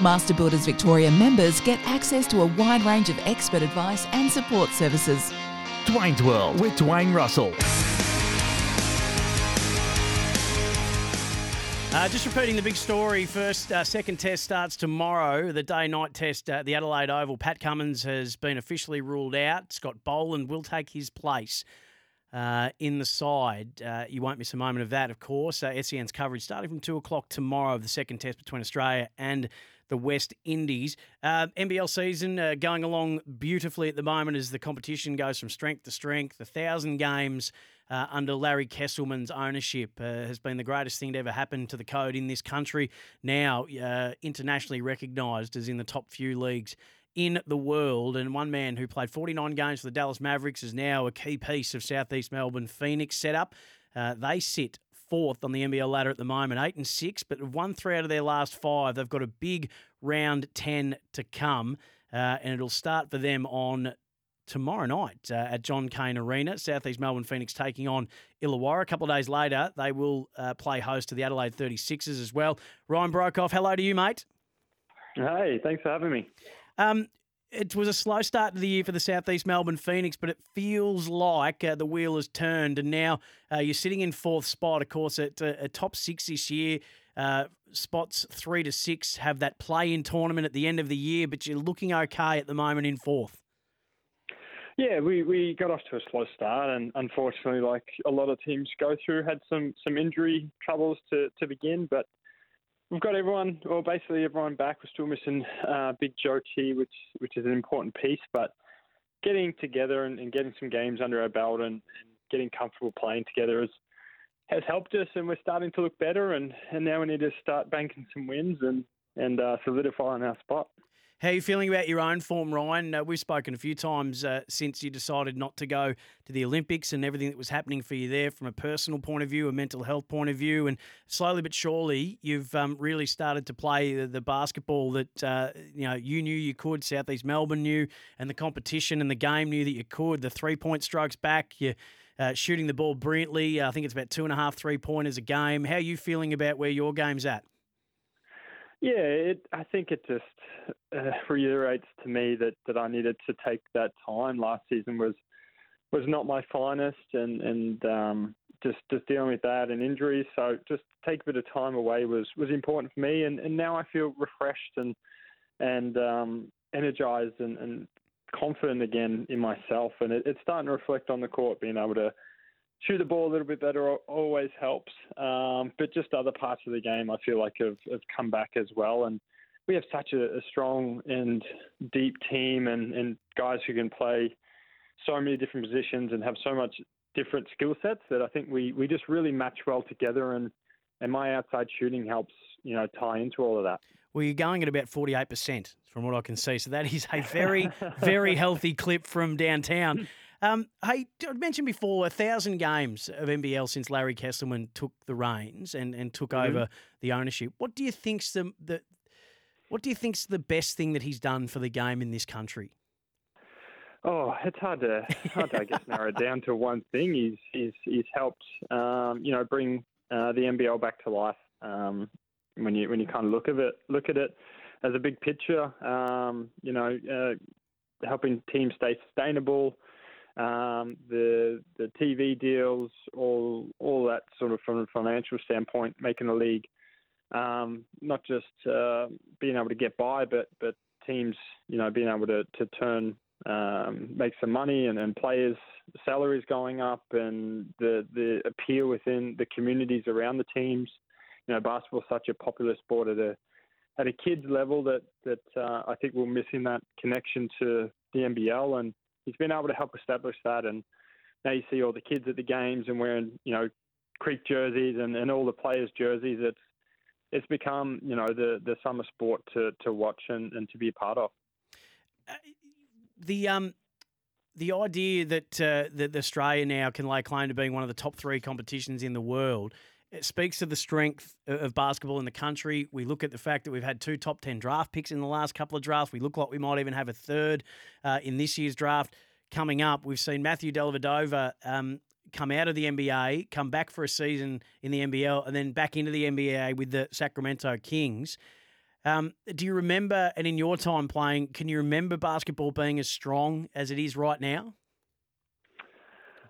Master Builders Victoria members get access to a wide range of expert advice and support services. Dwayne's World with Dwayne Russell. Uh, just repeating the big story first, uh, second test starts tomorrow. The day night test at the Adelaide Oval. Pat Cummins has been officially ruled out. Scott Boland will take his place uh, in the side. Uh, you won't miss a moment of that, of course. Uh, SEN's coverage starting from 2 o'clock tomorrow of the second test between Australia and the West Indies. Uh, NBL season uh, going along beautifully at the moment as the competition goes from strength to strength. A thousand games uh, under Larry Kestelman's ownership uh, has been the greatest thing to ever happen to the code in this country. Now uh, internationally recognised as in the top few leagues in the world. And one man who played 49 games for the Dallas Mavericks is now a key piece of Southeast Melbourne Phoenix setup. Uh, they sit fourth on the NBL ladder at the moment, eight and six, but won three out of their last five. They've got a big round 10 to come, uh, and it'll start for them on tomorrow night uh, at John Cain Arena. Southeast Melbourne Phoenix taking on Illawarra. A couple of days later, they will uh, play host to the Adelaide 36ers as well. Ryan Broekhoff, hello to you, mate. Hey, thanks for having me. Um, it was a slow start to the year for the Southeast Melbourne Phoenix, but it feels like uh, the wheel has turned, and now uh, you're sitting in fourth spot. Of course, at uh, a top six this year. Uh, spots three to six have that play-in tournament at the end of the year, but you're looking okay at the moment in fourth. Yeah, we, we got off to a slow start, and unfortunately, like a lot of teams go through, had some some injury troubles to, to begin, but We've got everyone, or basically everyone back. We're still missing uh, Big Zhou Qi, which which is an important piece. But getting together and, and getting some games under our belt and, and, getting comfortable playing together has has helped us, and we're starting to look better. And, and now we need to start banking some wins and and uh, solidifying our spot. How are you feeling about your own form, Ryan? Uh, we've spoken a few times uh, since you decided not to go to the Olympics and everything that was happening for you there from a personal point of view, a mental health point of view. And slowly but surely, you've um, really started to play the, the basketball that uh, you know you knew you could, Southeast Melbourne knew, and the competition and the game knew that you could. The three point strokes back, you uh, shooting the ball brilliantly. I think it's about two and a half three pointers a game. How are you feeling about where your game's at? Yeah, it, I think it just uh, reiterates to me that, that I needed to take that time. Last season was was not my finest, and and um, just just dealing with that and injuries. So just take a bit of time away was was important for me, and, and now I feel refreshed and and um, energized and, and confident again in myself, and it, it's starting to reflect on the court, being able to shoot the ball a little bit better always helps. Um, but just other parts of the game, I feel like have, have come back as well. And we have such a, a strong and deep team, and, and guys who can play so many different positions and have so much different skill sets that I think we, we just really match well together. And and my outside shooting helps you know tie into all of that. Well, you're going at about 48% from what I can see. So that is a very, very healthy clip from downtown. Um, hey, I mentioned before a thousand games of NBL since Larry Kestelman took the reins and, and took mm-hmm. over the ownership. What do you think's the, the what do you think's the best thing that he's done for the game in this country? Oh, it's hard to hard to I guess narrow it down to one thing. He's he's he's helped um, you know bring uh, the NBL back to life. Um, when you when you kind of look at it look at it as a big picture, um, you know, uh, helping teams stay sustainable um, the the TV deals, all all that sort of from a financial standpoint, making the league um, not just uh, being able to get by, but but teams, you know, being able to to turn um, make some money and, and players salaries going up and the the appeal within the communities around the teams. You know, basketball such a popular sport at a at a kids level that that uh, I think we're missing that connection to the NBL and he's been able to help establish that. And now you see all the kids at the games and wearing you know Creek jerseys and, and all the players' jerseys. It's it's become you know the the summer sport to to watch and, and to be a part of. Uh, the um the idea that uh, that Australia now can lay claim to being one of the top three competitions in the world. It speaks to the strength of basketball in the country. We look at the fact that we've had two top 10 draft picks in the last couple of drafts. We look like we might even have a third uh, in this year's draft coming up. We've seen Matthew Dellavedova um, come out of the NBA, come back for a season in the NBL, and then back into the NBA with the Sacramento Kings. Um, do you remember, and in your time playing, can you remember basketball being as strong as it is right now?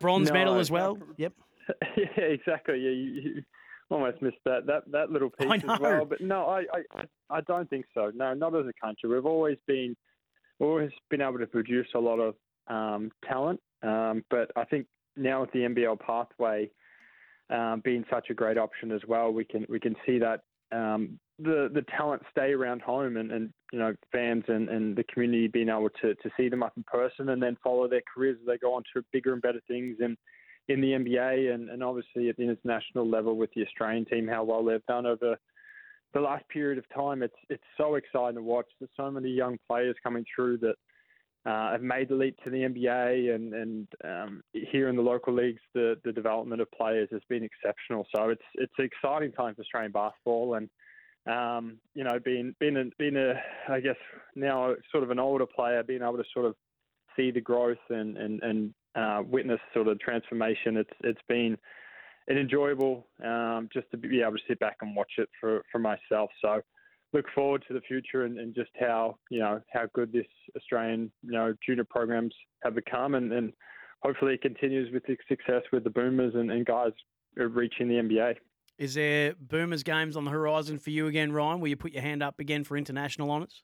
Bronze no, medal as well. yep. Yeah, exactly. Yeah, you, you, almost missed that that that little piece as well. But no, I, I I don't think so. No, not as a country. We've always been always been able to produce a lot of um, talent, um, but I think now with the NBL pathway um, being such a great option as well, we can we can see that um, the the talent stay around home and, and you know fans and, and the community being able to, to see them up in person and then follow their careers as they go on to bigger and better things in in the NBA and, and obviously at the international level with the Australian team how well they've done over the last period of time. It's it's so exciting to watch. There's so many young players coming through that uh, have made the leap to the NBA, and and um, here in the local leagues, the the development of players has been exceptional. So it's it's an exciting time for Australian basketball, and um, you know, being being a, being a I guess now sort of an older player, being able to sort of see the growth and and and uh, witness sort of transformation. It's it's been an enjoyable um, just to be able to sit back and watch it for for myself. So look forward to the future and, and, just how you know how good this Australian you know junior programs have become, and, and hopefully it continues with the success with the Boomers and, and guys reaching the NBA. Is there Boomers games on the horizon for you again, Ryan? Will you put your hand up again for international honours?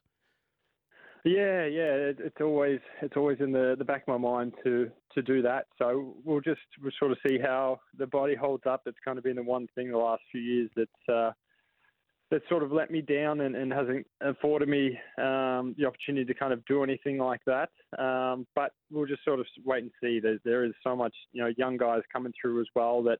Yeah, yeah, it, it's always it's always in the, the back of my mind to to do that. So we'll just we'll sort of see how the body holds up. It's kind of been the one thing the last few years that's uh, that sort of let me down and, and hasn't afforded me um, the opportunity to kind of do anything like that. Um, but we'll just sort of wait and see. There, there is so much, you know, young guys coming through as well that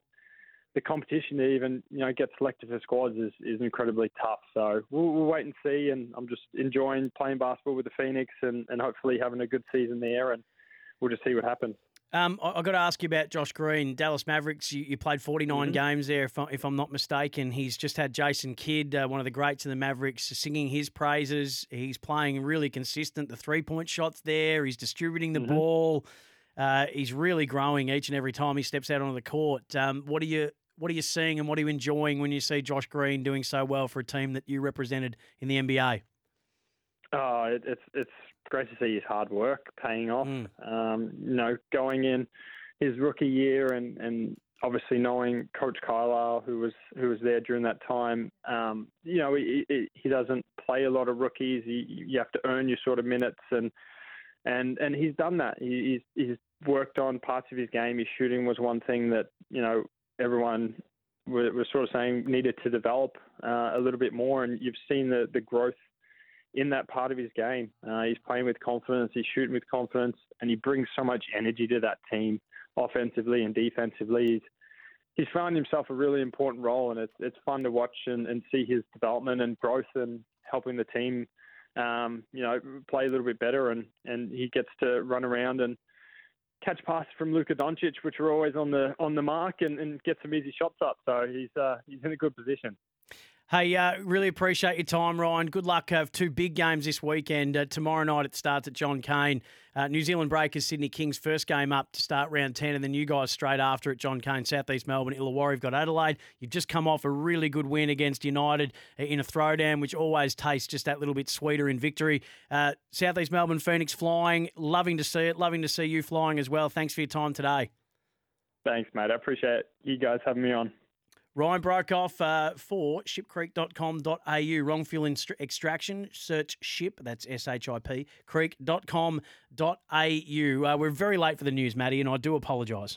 the competition to even, you know, get selected for squads is, is incredibly tough. So we'll, we'll wait and see. And I'm just enjoying playing basketball with the Phoenix and, and hopefully having a good season there. And we'll just see what happens. Um, I, have got to ask you about Josh Green, Dallas Mavericks. You, you played 49 mm-hmm. games there, if, I, am not mistaken. He's just had Jason Kidd, uh, one of the greats in the Mavericks, singing his praises. He's playing really consistent. The three point shots there. He's distributing the mm-hmm. ball. Uh, he's really growing each and every time he steps out onto the court. Um, what are you what are you seeing and what are you enjoying when you see Josh Green doing so well for a team that you represented in the NBA? Oh, it, it's it's great to see his hard work paying off. Mm. Um, you know, going in his rookie year and, and obviously knowing Coach Carlisle, who was who was there during that time, um, you know, he, he doesn't play a lot of rookies. He, you have to earn your sort of minutes, and and and he's done that. He, he's he's worked on parts of his game. His shooting was one thing that you know everyone was sort of saying needed to develop uh, a little bit more, and you've seen the the growth in that part of his game. Uh, he's playing with confidence, he's shooting with confidence, and he brings so much energy to that team, offensively and defensively. He's, he's found himself a really important role, and it's it's fun to watch and, and see his development and growth and helping the team, um, you know, play a little bit better. And, and he gets to run around and catch passes from Luka Doncic, which are always on the on the mark, and, and get some easy shots up. So he's uh, he's in a good position. Hey, uh, really appreciate your time, Ryan. Good luck. Have two big games this weekend. Uh, tomorrow night it starts at John Cain. Uh, New Zealand Breakers, Sydney Kings, first game up to start round 10, and then you guys straight after at John Cain, Southeast Melbourne, Illawarra. You've got Adelaide. You've just come off a really good win against United uh, in a throwdown, which always tastes just that little bit sweeter in victory. Uh, Southeast Melbourne, Phoenix flying. Loving to see it. Loving to see you flying as well. Thanks for your time today. Thanks, mate. I appreciate you guys having me on. Ryan Broekhoff uh, for shipcreek.com.au. Wrong fuel extraction. Search ship, that's S H I P, creek.com.au. Uh, we're very late for the news, Maddie, and I do apologise.